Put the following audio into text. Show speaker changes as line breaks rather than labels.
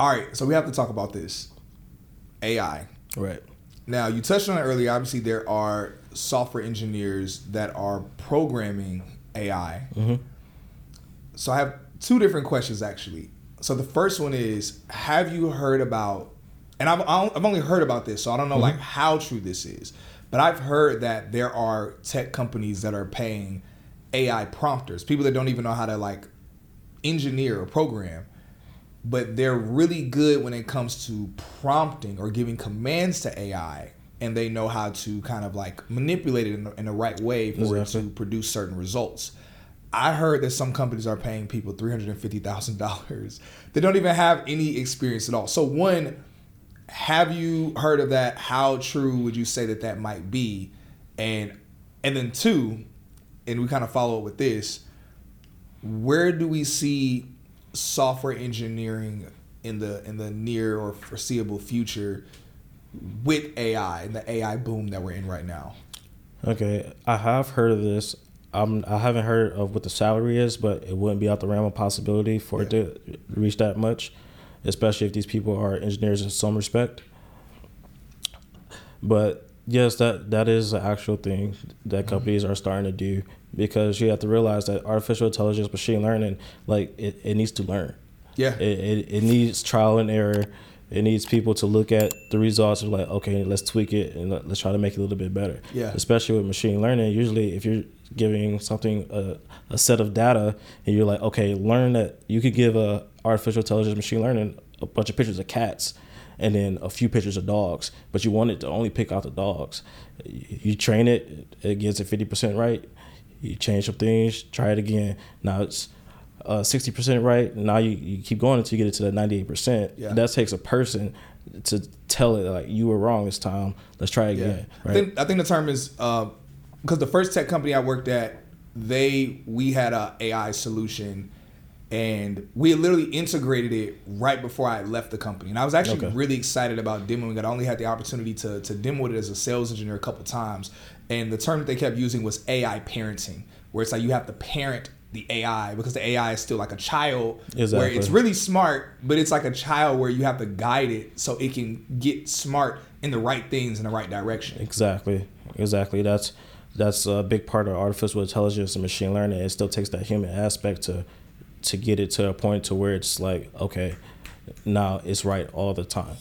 All right, so we have to talk about this AI.
Right.
Now, you touched on it earlier. Obviously, there are software engineers that are programming AI.
Mm-hmm.
So, I have two different questions actually. So, the first one is Have you heard about, and I've, I've only heard about this, so I don't know like how true this is, but I've heard that there are tech companies that are paying AI prompters, people that don't even know how to like engineer or program but they're really good when it comes to prompting or giving commands to AI, and they know how to kind of like manipulate it in the, in the right way for
Exactly.
to produce certain results. I heard that some companies are paying people three hundred and fifty thousand dollars. They don't even have any experience at all. So one, have you heard of that? How true would you say that that might be? And and then two, and we kind of follow up with this. Where do we see software engineering in the in the near or foreseeable future with AI and the AI boom that we're in right now?
Okay, I have heard of this. I'm, I haven't heard of what the salary is, but it wouldn't be out the realm of possibility for it to reach that much, especially if these people are engineers in some respect. But yes, that that is an actual thing that companies are starting to do because you have to realize that artificial intelligence, machine learning, like it, it needs to learn.
Yeah.
It, it, it needs trial and error. It needs people to look at the results and like, okay, let's tweak it and let- let's try to make it a little bit better.
Yeah.
Especially with machine learning, usually if you're giving something a, a set of data and you're like, okay, learn that you could give a artificial intelligence machine learning a bunch of pictures of cats and then a few pictures of dogs, but you want it to only pick out the dogs. You you train it, it gets it fifty percent right. You change some things, try it again. Now it's uh, sixty percent right. Now you, you keep going until you get it to that ninety eight percent. That takes a person to tell it like you were wrong this time. Let's try again.
I
Right.
think I think the term is because the first tech company I worked at, they we had a AI solution, and we literally integrated it right before I left the company, and I was actually
Okay.
really excited about demoing it. I only had the opportunity to to demo it as a sales engineer a couple times, and the term that they kept using was AI parenting, where it's like you have to parent the AI because the AI is still like a child
exactly.
where it's really smart, but it's like a child where you have to guide it so it can get smart in the right things in the right direction.
Exactly. Exactly. That's that's a big part of artificial intelligence and machine learning. It still takes that human aspect to to get it to a point to where it's like, okay, now it's right all the time.